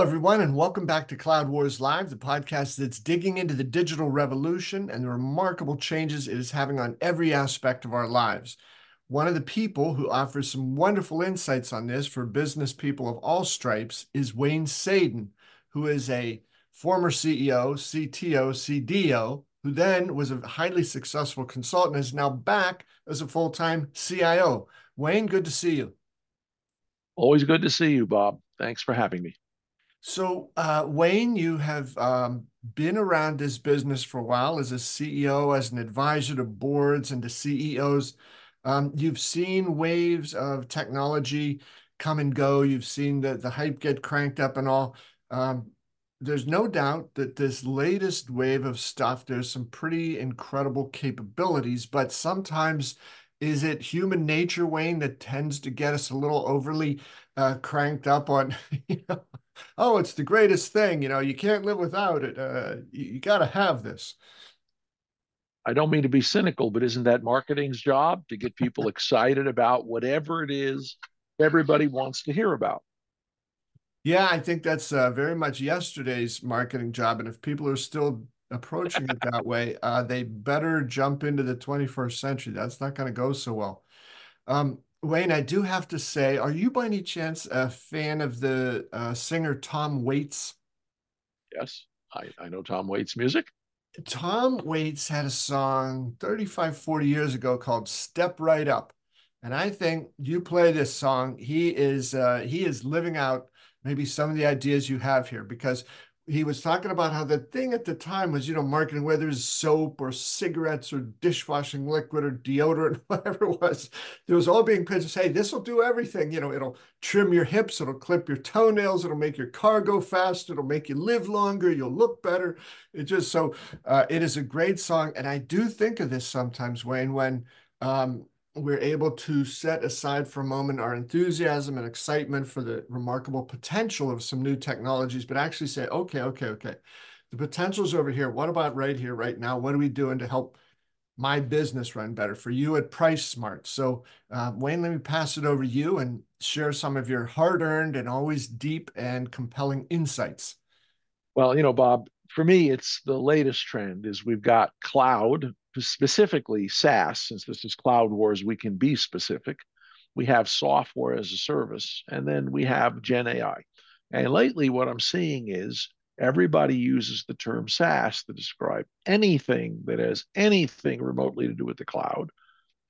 Everyone, and welcome back to Cloud Wars Live, the podcast that's digging into the digital revolution and the remarkable changes it is having on every aspect of our lives. One of the people who offers some wonderful insights on this for business people of all stripes is Wayne Sadin, who is a former CEO, CTO, CDO, who then was a highly successful consultant, and is now back as a full time CIO. Wayne, good to see you. Always good to see you, Bob. Thanks for having me. So, uh, Wayne, you have um, been around this business for a while as a CEO, as an advisor to boards and to CEOs. Um, you've seen waves of technology come and go. You've seen the, the hype get cranked up and all. Um, there's no doubt that this latest wave of stuff, there's some pretty incredible capabilities, but sometimes is it human nature, Wayne, that tends to get us a little overly uh, cranked up on, you know, oh, it's the greatest thing. You know, you can't live without it. Uh, you, you got to have this. I don't mean to be cynical, but isn't that marketing's job to get people excited about whatever it is everybody wants to hear about? Yeah, I think that's uh, very much yesterday's marketing job. And if people are still approaching it that way, uh, they better jump into the 21st century. That's not going to go so well. Um, Wayne, I do have to say, are you by any chance a fan of the uh, singer Tom Waits? Yes, I, I know Tom Waits' music. Tom Waits had a song 35, 40 years ago called Step Right Up. And I think you play this song, he is uh, he is living out maybe some of the ideas you have here because he was talking about how the thing at the time was, you know, marketing, whether it's soap or cigarettes or dishwashing liquid or deodorant, whatever it was. It was all being pitched, hey, this will do everything. You know, it'll trim your hips, it'll clip your toenails, it'll make your car go faster, it'll make you live longer, you'll look better. It just so uh, it is a great song. And I do think of this sometimes, Wayne, when um, we're able to set aside for a moment our enthusiasm and excitement for the remarkable potential of some new technologies, but actually say, okay, okay, okay, the potential's over here. What about right here, right now? What are we doing to help my business run better for you at PriceSmart? So, uh, Wayne, let me pass it over to you and share some of your hard earned and always deep and compelling insights. Well, you know, Bob, for me, it's the latest trend is we've got cloud, specifically SaaS, since this is Cloud Wars, we can be specific. We have software as a service, and then we have Gen AI. And lately, what I'm seeing is everybody uses the term SaaS to describe anything that has anything remotely to do with the cloud.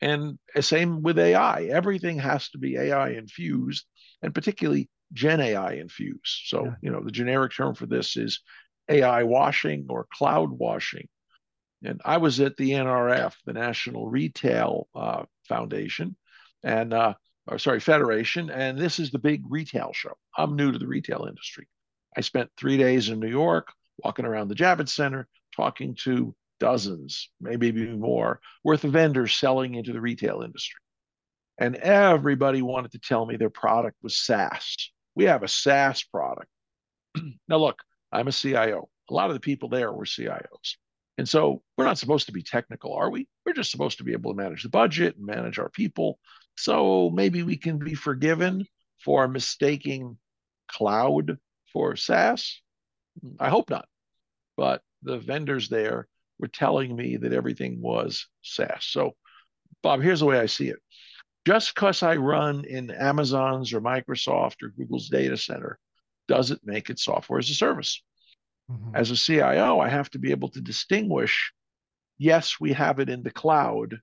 And uh, same with AI. Everything has to be AI infused, and particularly Gen AI infused. So, yeah. you know, the generic term for this is AI washing or cloud washing. And I was at the NRF, the National Retail uh, Foundation, and uh, or sorry, Federation, and this is the big retail show. I'm new to the retail industry. I spent three days in New York, walking around the Javits Center, talking to dozens, maybe even more, worth of vendors selling into the retail industry. And everybody wanted to tell me their product was SaaS. We have a SaaS product. now, look, I'm a CIO. A lot of the people there were CIOs. And so we're not supposed to be technical, are we? We're just supposed to be able to manage the budget and manage our people. So maybe we can be forgiven for mistaking cloud for SaaS. I hope not. But the vendors there were telling me that everything was SaaS. So, Bob, here's the way I see it. Just because I run in Amazon's or Microsoft or Google's data center doesn't make it software as a service? Mm-hmm. As a CIO, I have to be able to distinguish yes, we have it in the cloud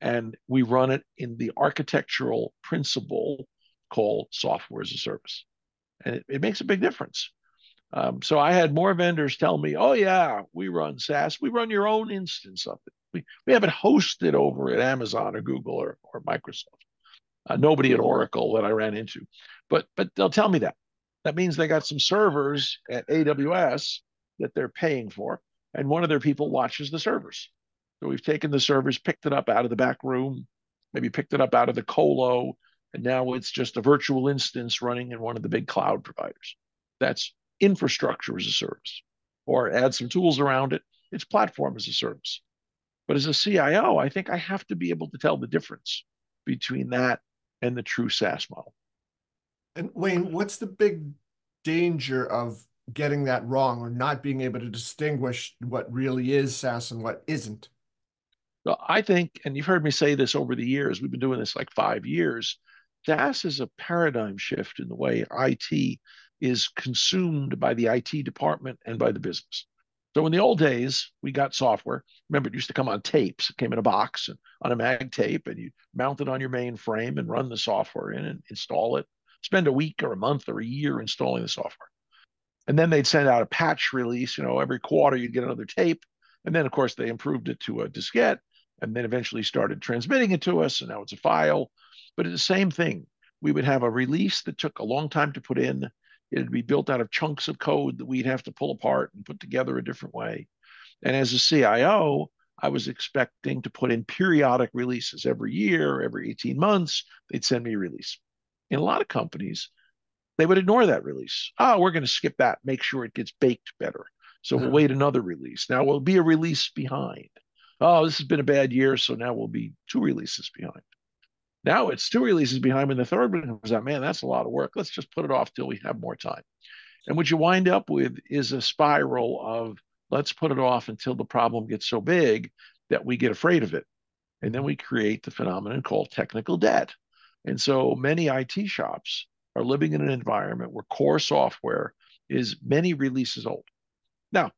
and we run it in the architectural principle called software as a service. And it, it makes a big difference. Um, so I had more vendors tell me, oh, yeah, we run SaaS. We run your own instance of it. We, we have it hosted over at Amazon or Google or, or Microsoft. Uh, nobody at Oracle that I ran into. But, but they'll tell me that. That means they got some servers at AWS that they're paying for, and one of their people watches the servers. So we've taken the servers, picked it up out of the back room, maybe picked it up out of the colo, and now it's just a virtual instance running in one of the big cloud providers. That's infrastructure as a service. Or add some tools around it, it's platform as a service. But as a CIO, I think I have to be able to tell the difference between that and the true SaaS model. And Wayne, what's the big danger of getting that wrong or not being able to distinguish what really is SaaS and what isn't? So I think, and you've heard me say this over the years, we've been doing this like five years. SaaS is a paradigm shift in the way IT is consumed by the IT department and by the business. So in the old days, we got software. Remember, it used to come on tapes. It came in a box and on a mag tape, and you mount it on your mainframe and run the software in and install it. Spend a week or a month or a year installing the software. And then they'd send out a patch release. You know, every quarter you'd get another tape. And then, of course, they improved it to a diskette and then eventually started transmitting it to us. And now it's a file. But it's the same thing. We would have a release that took a long time to put in. It'd be built out of chunks of code that we'd have to pull apart and put together a different way. And as a CIO, I was expecting to put in periodic releases every year, every 18 months, they'd send me a release. In a lot of companies, they would ignore that release. Oh, we're going to skip that, make sure it gets baked better. So we'll uh-huh. wait another release. Now we'll be a release behind. Oh, this has been a bad year, so now we'll be two releases behind. Now it's two releases behind when the third one comes out. Man, that's a lot of work. Let's just put it off till we have more time. And what you wind up with is a spiral of let's put it off until the problem gets so big that we get afraid of it. And then we create the phenomenon called technical debt. And so many IT shops are living in an environment where core software is many releases old. Now,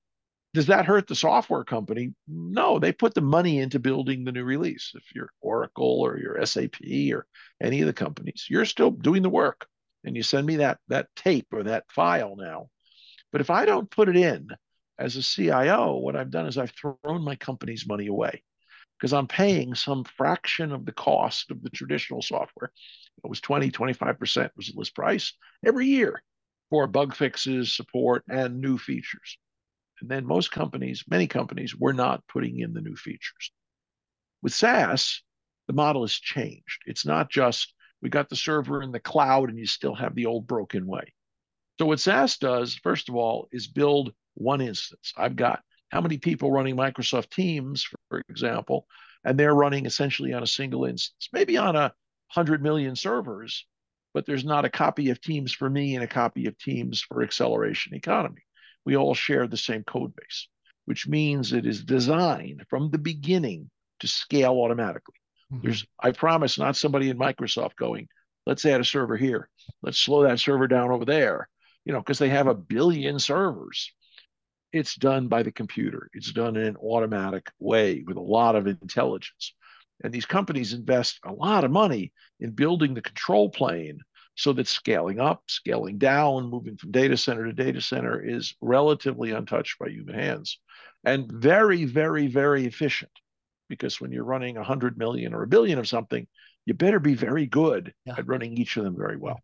does that hurt the software company? No, they put the money into building the new release. If you're Oracle or you're SAP or any of the companies, you're still doing the work and you send me that that tape or that file now. But if I don't put it in as a CIO, what I've done is I've thrown my company's money away because I'm paying some fraction of the cost of the traditional software. It was 20, 25% was the list price every year for bug fixes, support, and new features. And then most companies, many companies, were not putting in the new features. With SaaS, the model has changed. It's not just we got the server in the cloud and you still have the old broken way. So what SaaS does, first of all, is build one instance. I've got how many people running Microsoft Teams, for example, and they're running essentially on a single instance, maybe on a 100 million servers, but there's not a copy of Teams for me and a copy of Teams for acceleration economy we all share the same code base, which means it is designed from the beginning to scale automatically. Mm-hmm. There's, I promise, not somebody in Microsoft going, let's add a server here, let's slow that server down over there, you know, because they have a billion servers. It's done by the computer. It's done in an automatic way with a lot of intelligence. And these companies invest a lot of money in building the control plane so that scaling up, scaling down, moving from data center to data center is relatively untouched by human hands and very, very, very efficient. Because when you're running 100 million or a billion of something, you better be very good yeah. at running each of them very well.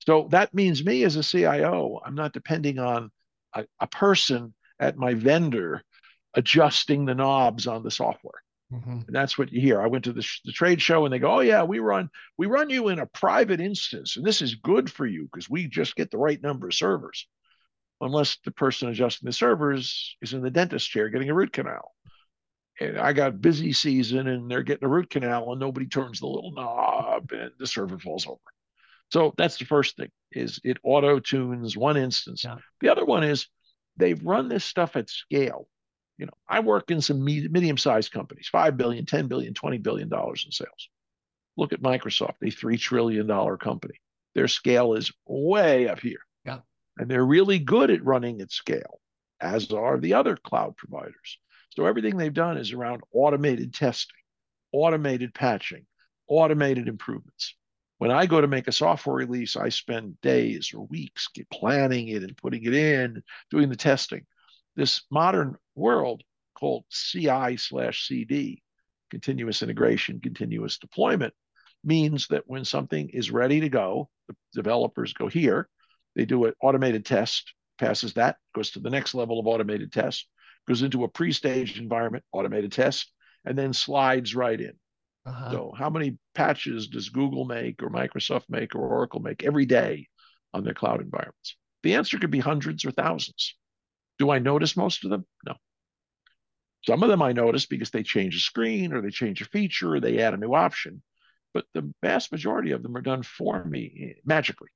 So that means me as a CIO, I'm not depending on a, a person at my vendor adjusting the knobs on the software. Mm-hmm. And that's what you hear. I went to the, the, trade show and they go, "Oh yeah, we run we run you in a private instance, and this is good for you because we just get the right number of servers." Unless the person adjusting the servers is in the dentist chair getting a root canal. And I got busy season and they're getting a root canal and nobody turns the little knob and the server falls over. So that's the first thing is it auto tunes one instance. Yeah. The other one is they've run this stuff at scale you know, I work in some medium-sized companies, 5 billion, 10 billion, 20 billion dollars in sales. Look at Microsoft, a 3 trillion dollar company. Their scale is way up here. Yeah. And they're really good at running at scale, as are the other cloud providers. So everything they've done is around automated testing, automated patching, automated improvements. When I go to make a software release, I spend days or weeks planning it and putting it in, doing the testing this modern world called CI slash CD, continuous integration, continuous deployment, means that when something is ready to go, the developers go here, they do an automated test, passes that, goes to the next level of automated test, goes into a pre-staged environment, automated test, and then slides right in. Uh-huh. So, how many patches does Google make, or Microsoft make, or Oracle make every day on their cloud environments? The answer could be hundreds or thousands. Do I notice most of them? No. Some of them I notice because they change a screen or they change a feature or they add a new option. But the vast majority of them are done for me eh, magically.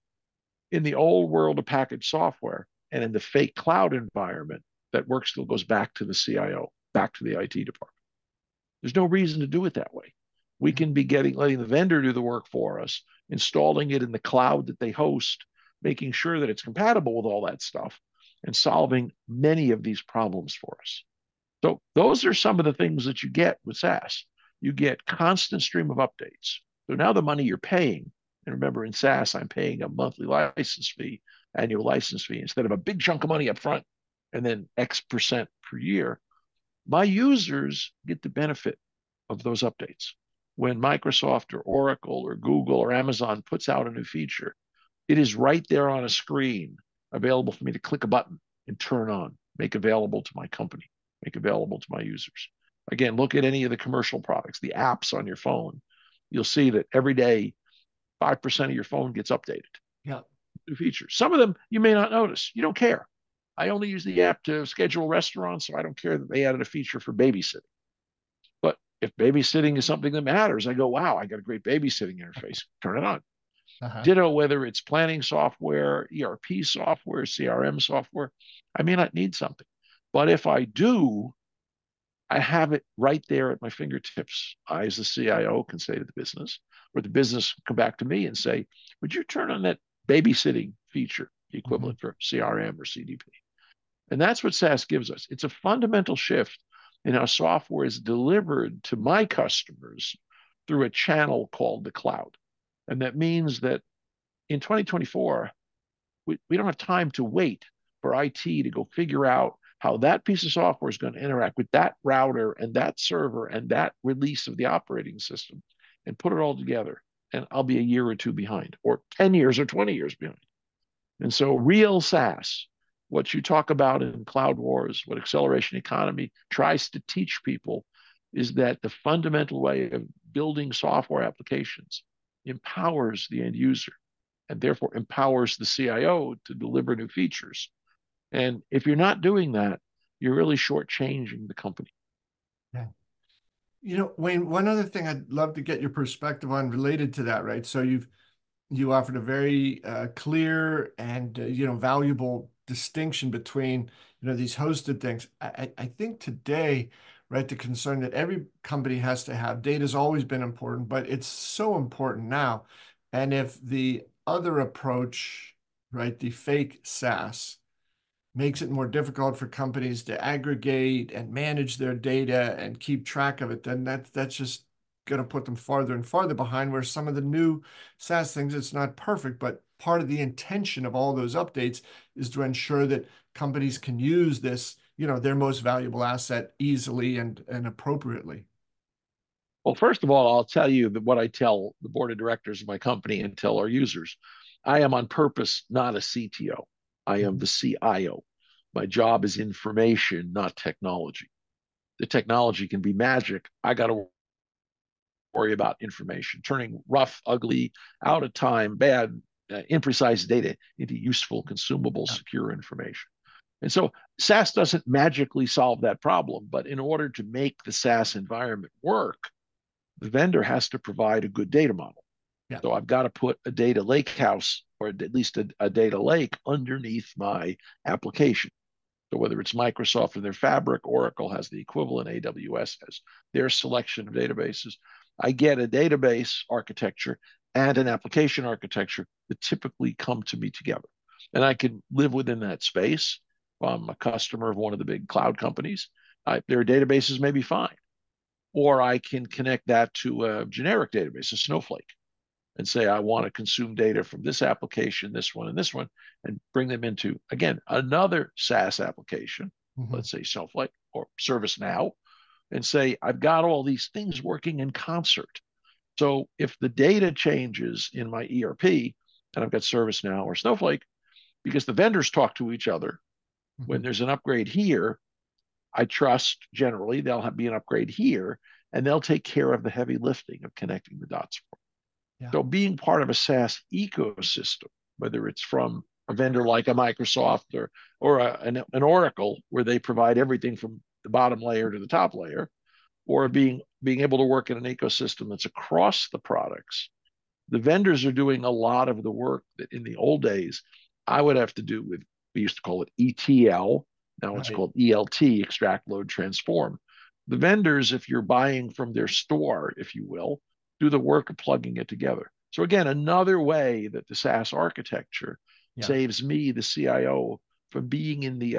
in the old world of packaged software and in the fake cloud environment, that work still goes back to the CIO, back to the IT department. There's no reason to do it that way. We can be getting letting the vendor do the work for us, installing it in the cloud that they host, making sure that it's compatible with all that stuff, and solving many of these problems for us. So those are some of the things that you get with SaaS. You get constant stream of updates. So now the money you're paying, and remember in SaaS, I'm paying a monthly license fee, annual license fee, instead of a big chunk of money up front and then X percent per year. My users get the benefit of those updates. When Microsoft or Oracle or Google or Amazon puts out a new feature, it is right there on a screen available for me to click a button and turn on, make available to my company, make available to my users. Again, look at any of the commercial products, the apps on your phone. You'll see that every day, 5% of your phone gets updated. Yeah. New features. Some of them you may not notice. You don't care. I only use the app to schedule restaurants, so I don't care that they added a feature for babysitting. But if babysitting is something that matters, I go, wow, I got a great babysitting interface. Turn it on. Uh-huh. Ditto whether it's planning software, ERP software, CRM software. I may not need something. But if I do, I have it right there at my fingertips. I, as the CIO, can say to the business, or the business come back to me and say, Would you turn on that babysitting feature, equivalent mm-hmm. for CRM or CDP? And that's what SaaS gives us. It's a fundamental shift in how software is delivered to my customers through a channel called the cloud. And that means that in 2024, we, we don't have time to wait for IT to go figure out how that piece of software is going to interact with that router and that server and that release of the operating system and put it all together. And I'll be a year or two behind, or 10 years or 20 years behind. And so, real SaaS, what you talk about in Cloud Wars, what Acceleration Economy tries to teach people, is that the fundamental way of building software applications empowers the end user and therefore empowers the CIO to deliver new features and if you're not doing that, you're really shortchanging the company. Yeah. You know, Wayne, one other thing I'd love to get your perspective on related to that, right? So you've you offered a very uh, clear and uh, you know valuable distinction between you know these hosted things. I, I think today, right, the concern that every company has to have data has always been important, but it's so important now. And if the other approach, right, the fake SaaS, makes it more difficult for companies to aggregate and manage their data and keep track of it, then that, that's just going to put them farther and farther behind where some of the new SaaS things, it's not perfect, but part of the intention of all those updates is to ensure that companies can use this, you know, their most valuable asset easily and, and appropriately. Well, first of all, I'll tell you that what I tell the board of directors of my company and tell our users, I am on purpose not a CTO. I am the CIO. My job is information, not technology. The technology can be magic. I got to worry about information, turning rough, ugly, out of time, bad, uh, imprecise data into useful, consumable, secure information. And so SaaS doesn't magically solve that problem, but in order to make the SaaS environment work, the vendor has to provide a good data model. Yeah. So I've got to put a data lake house or at least a, a data lake underneath my application. So whether it's Microsoft and their Fabric, Oracle has the equivalent, AWS has their selection of databases. I get a database architecture and an application architecture that typically come to me together. And I can live within that space. I'm a customer of one of the big cloud companies. I, their databases may be fine. Or I can connect that to a generic database, a Snowflake and say, I want to consume data from this application, this one, and this one, and bring them into, again, another SaaS application, mm-hmm. let's say Snowflake or ServiceNow, and say, I've got all these things working in concert. So if the data changes in my ERP, and I've got ServiceNow or Snowflake, because the vendors talk to each other. When mm-hmm. there's an upgrade here, I trust generally there'll have, be an upgrade here, and they'll take care of the heavy lifting of connecting the dots for yeah. So being part of a SaaS ecosystem, whether it's from a vendor like a Microsoft or or a, an, an Oracle, where they provide everything from the bottom layer to the top layer, or being being able to work in an ecosystem that's across the products, The vendors are doing a lot of the work that in the old days I would have to do with, we used to call it ETL. Now right. it's called ELT, extract, load, transform. The vendors, if you're buying from their store, if you will, do the work of plugging it together. So again, another way that the SaaS architecture yeah. saves me, the CIO, from being in the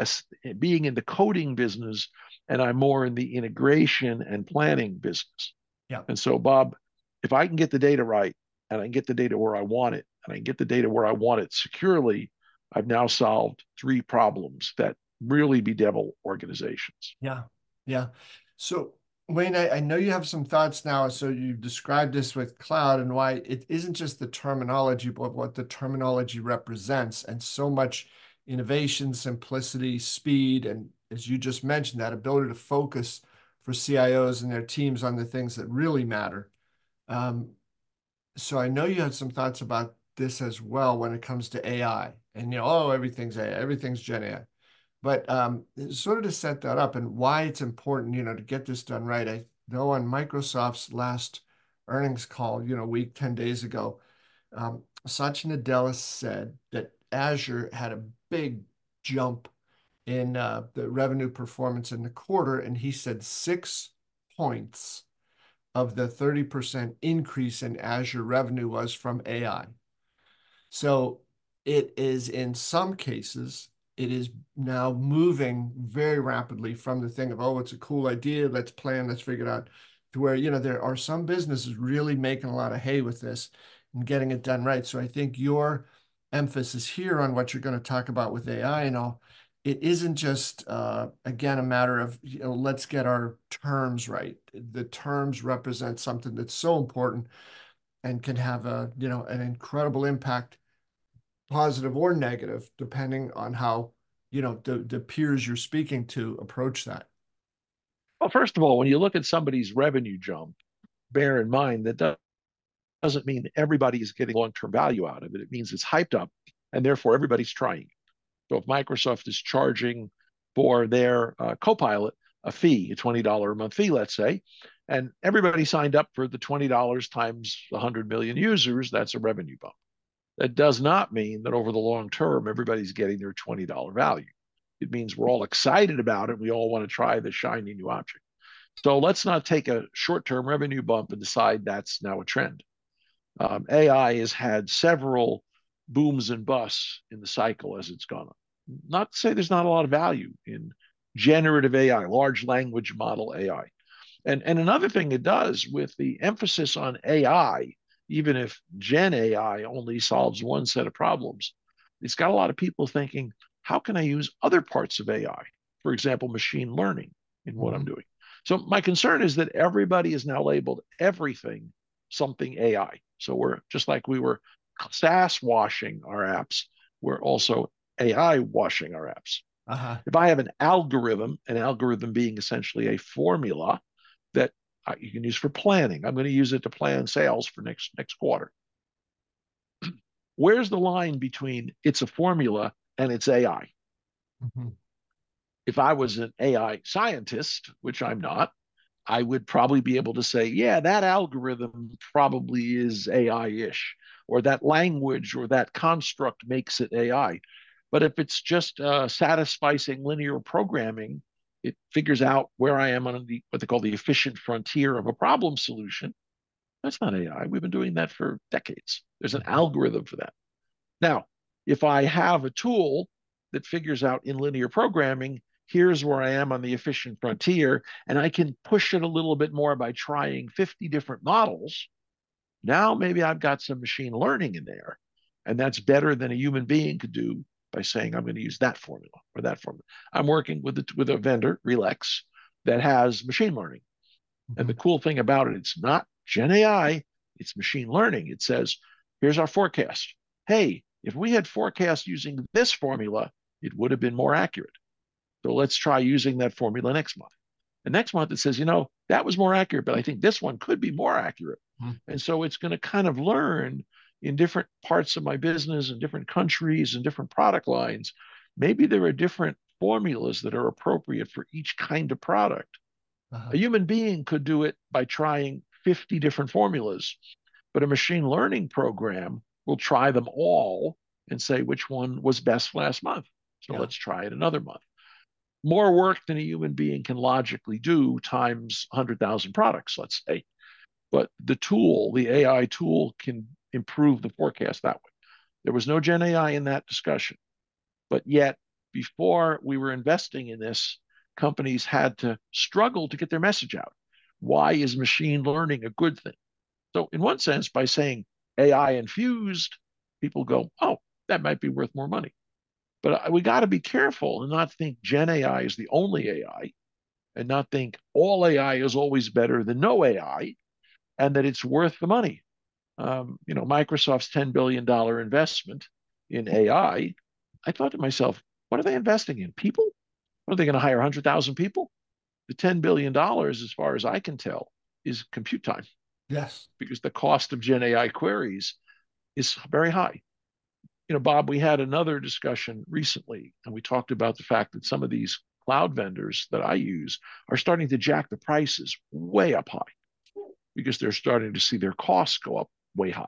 being in the coding business, and I'm more in the integration and planning business. Yeah. And so, Bob, if I can get the data right, and I can get the data where I want it, and I can get the data where I want it securely, I've now solved three problems that really bedevil organizations. Yeah. Yeah. So Wayne, I, I, know you have some thoughts now. So you described this with cloud and why it isn't just the terminology, but what the terminology represents, and so much innovation, simplicity, speed, and as you just mentioned, that ability to focus for CIOs and their teams on the things that really matter. Um, so I know you had some thoughts about this as well when it comes to AI, and you know, oh, everything's AI, everything's Gen AI. But um, sort of to set that up and why it's important, you know, to get this done right. I know on Microsoft's last earnings call, you know, week 10 days ago, um, Satya Nadella said that Azure had a big jump in uh, the revenue performance in the quarter, and he said six points of the 30% increase in Azure revenue was from AI. So it is in some cases it is now moving very rapidly from the thing of, oh, it's a cool idea, let's plan, let's figure it out, to where, you know, there are some businesses really making a lot of hay with this and getting it done right. So I think your emphasis here on what you're going to talk about with AI and all, it isn't just, uh, again, a matter of, you know, let's get our terms right. The terms represent something that's so important and can have a, you know, an incredible impact positive or negative, depending on how you know the, the peers you're speaking to approach that. Well, first of all, when you look at somebody's revenue jump, bear in mind that doesn't mean everybody is getting long-term value out of it. It means it's hyped up, and therefore everybody's trying. So if Microsoft is charging for their uh, Copilot a fee, a twenty dollar a month fee, let's say, and everybody signed up for the twenty dollars times 100 million users, that's a revenue bump. That does not mean that over the long term, everybody's getting their $20 value. It means we're all excited about it. We all want to try the shiny new object. So let's not take a short term revenue bump and decide that's now a trend. Um, AI has had several booms and busts in the cycle as it's gone on. Not to say there's not a lot of value in generative AI, large language model AI. And, and another thing it does with the emphasis on AI even if Gen AI only solves one set of problems, it's got a lot of people thinking, how can I use other parts of AI? For example, machine learning in what I'm mm-hmm. doing. So my concern is that everybody is now labeled everything something AI. So we're just like we were SaaS washing our apps, we're also AI washing our apps. Uh-huh. If I have an algorithm, an algorithm being essentially a formula that you can use for planning. I'm going to use it to plan sales for next next quarter. Where's the line between it's a formula and it's AI? Mm-hmm. If I was an AI scientist, which I'm not, I would probably be able to say, yeah, that algorithm probably is AI-ish, or that language or that construct makes it AI. But if it's just uh, satisficing linear programming, it figures out where I am on the what they call the efficient frontier of a problem solution. That's not AI. We've been doing that for decades. There's an algorithm for that. Now, if I have a tool that figures out in linear programming, here's where I am on the efficient frontier, and I can push it a little bit more by trying 50 different models. Now maybe I've got some machine learning in there, and that's better than a human being could do by saying I'm going to use that formula or that formula. I'm working with the, with a vendor, Relex, that has machine learning. Mm-hmm. And the cool thing about it, it's not Gen AI, it's machine learning. It says, here's our forecast. Hey, if we had forecast using this formula, it would have been more accurate. So let's try using that formula next month. And next month it says, you know, that was more accurate, but I think this one could be more accurate. Mm-hmm. And so it's going to kind of learn in different parts of my business and different countries and different product lines, maybe there are different formulas that are appropriate for each kind of product. Uh-huh. A human being could do it by trying 50 different formulas, But a machine learning program will try them all and say which one was best last month. So yeah. let's try it another month. More work than a human being can logically do times 100,000 products, let's say. But the tool, the AI tool, can improve the forecast that way. There was no Gen AI in that discussion. But yet, before we were investing in this, companies had to struggle to get their message out. Why is machine learning a good thing? So, in one sense, by saying AI infused, people go, oh, that might be worth more money. But uh, we got to be careful and not think Gen AI is the only AI and not think all AI is always better than no AI and that it's worth the money. Um, you know, Microsoft's $10 billion investment in AI, I thought to myself, what are they investing in? People? What are they going to hire 100,000 people? The $10 billion, as far as I can tell, is compute time. Yes. Because the cost of Gen AI queries is very high. You know, Bob, we had another discussion recently, and we talked about the fact that some of these cloud vendors that I use are starting to jack the prices way up high because they're starting to see their costs go up way high.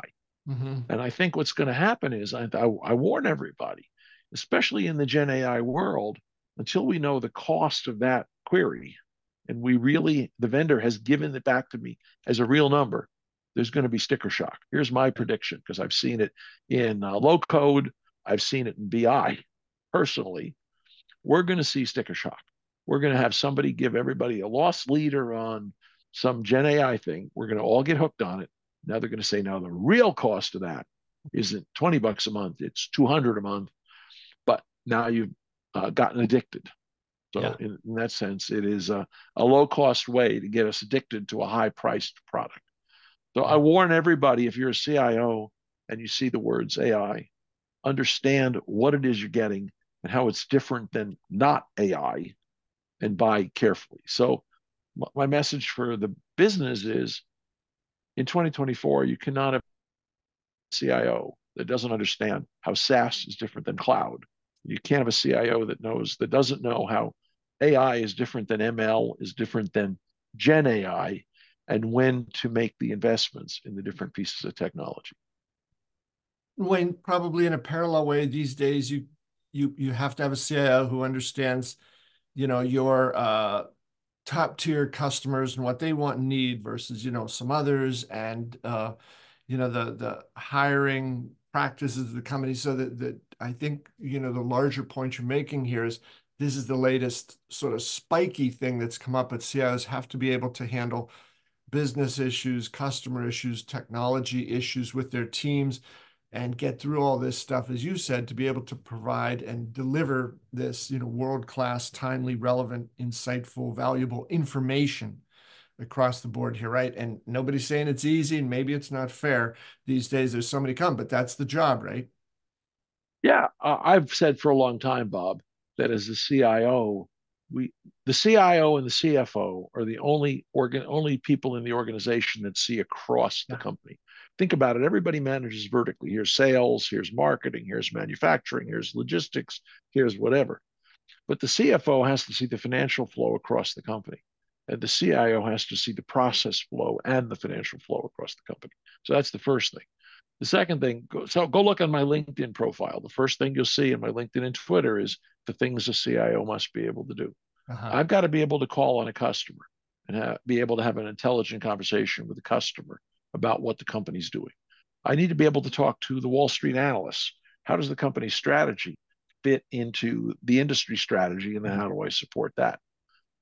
Mm-hmm. And I think what's going to happen is I, I, I warn everybody, especially in the Gen AI world, until we know the cost of that query and we really, the vendor has given it back to me as a real number, there's going to be sticker shock. Here's my prediction because I've seen it in uh, low code, I've seen it in BI personally. We're going to see sticker shock. We're going to have somebody give everybody a loss leader on some Gen AI thing. We're going to all get hooked on it. Now they're going to say, now the real cost of that isn't 20 bucks a month, it's 200 a month. But now you've uh, gotten addicted. So yeah. in, in, that sense, it is a, a low cost way to get us addicted to a high priced product. So I warn everybody if you're a CIO and you see the words AI, understand what it is you're getting and how it's different than not AI and buy carefully. So my message for the business is in 2024, you cannot have a CIO that doesn't understand how SaaS is different than cloud. You can't have a CIO that knows that doesn't know how AI is different than ML, is different than Gen AI, and when to make the investments in the different pieces of technology. Wayne, probably in a parallel way these days, you you you have to have a CIO who understands, you know, your uh, top tier customers and what they want and need versus you know some others, and uh, you know the the hiring practices of the company. So that that I think you know the larger point you're making here is this is the latest sort of spiky thing that's come up, but CIOs have to be able to handle business issues, customer issues, technology issues with their teams, and get through all this stuff, as you said, to be able to provide and deliver this, you know, world-class, timely, relevant, insightful, valuable information across the board here, right? And nobody's saying it's easy, and maybe it's not fair these days. There's so many come, but that's the job, right? Yeah, uh, I've said for a long time, Bob, that as the CIO, we the CIO and the CFO are the only organ only people in the organization that see across the company. Think about it. Everybody manages vertically. Here's sales, here's marketing, here's manufacturing, here's logistics, here's whatever. But the CFO has to see the financial flow across the company. And the CIO has to see the process flow and the financial flow across the company. So that's the first thing. The second thing, so go look on my LinkedIn profile. The first thing you'll see in my LinkedIn and Twitter is the things a CIO must be able to do. Uh-huh. I've got to be able to call on a customer and have, be able to have an intelligent conversation with a customer about what the company's doing. I need to be able to talk to the Wall Street analysts. How does the company's strategy fit into the industry strategy, and then how do I support that?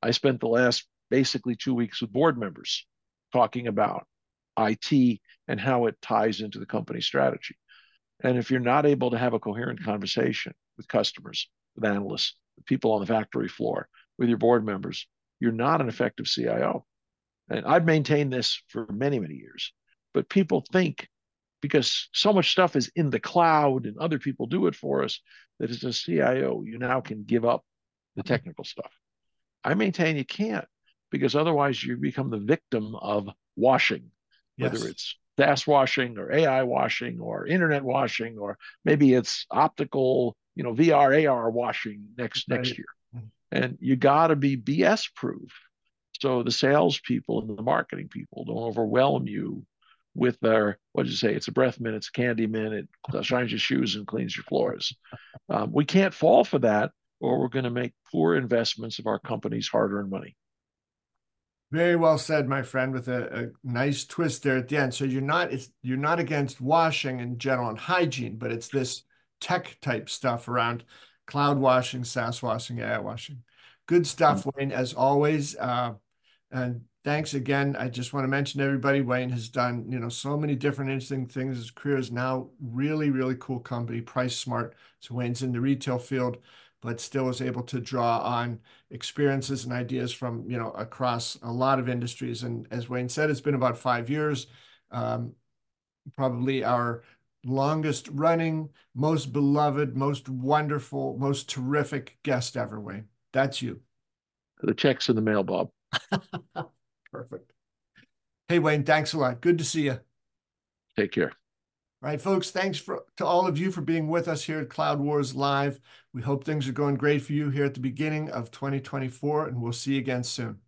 I spent the last basically two weeks with board members talking about IT and how it ties into the company strategy. And if you're not able to have a coherent conversation with customers, with analysts, with people on the factory floor, with your board members, you're not an effective CIO. And I've maintained this for many, many years. But people think because so much stuff is in the cloud and other people do it for us that as a CIO, you now can give up the technical stuff. I maintain you can't because otherwise you become the victim of washing yes. whether it's SaaS washing or AI washing or internet washing or maybe it's optical, you know, VR, AR washing next right. next year. Mm-hmm. And you got to be BS proof. So the salespeople and the marketing people don't overwhelm you with their what did you say? It's a breath mint, it's a candy mint, it shines your shoes and cleans your floors. Um, we can't fall for that, or we're going to make poor investments of our company's hard-earned money. Very well said, my friend, with a, a, nice twist there at the end. So you're not it's you're not against washing in general and hygiene, but it's this tech type stuff around cloud washing, SaaS washing, AI washing. Good stuff, mm-hmm. Wayne, as always. Uh, and thanks again. I just want to mention everybody. Wayne has done, you know, so many different interesting things. His career is now really, really cool company, PriceSmart. So Wayne's in the retail field but still was able to draw on experiences and ideas from you know across a lot of industries. And as Wayne said, it's been about five years. Um, probably our longest running, most beloved, most wonderful, most terrific guest ever, Wayne. That's you. The check's in the mail, Bob. Perfect. Hey, Wayne, thanks a lot. Good to see you. Take care. All right, folks, thanks for, to all of you for being with us here at Cloud Wars Live. We hope things are going great for you here at the beginning of 2024, and we'll see you again soon.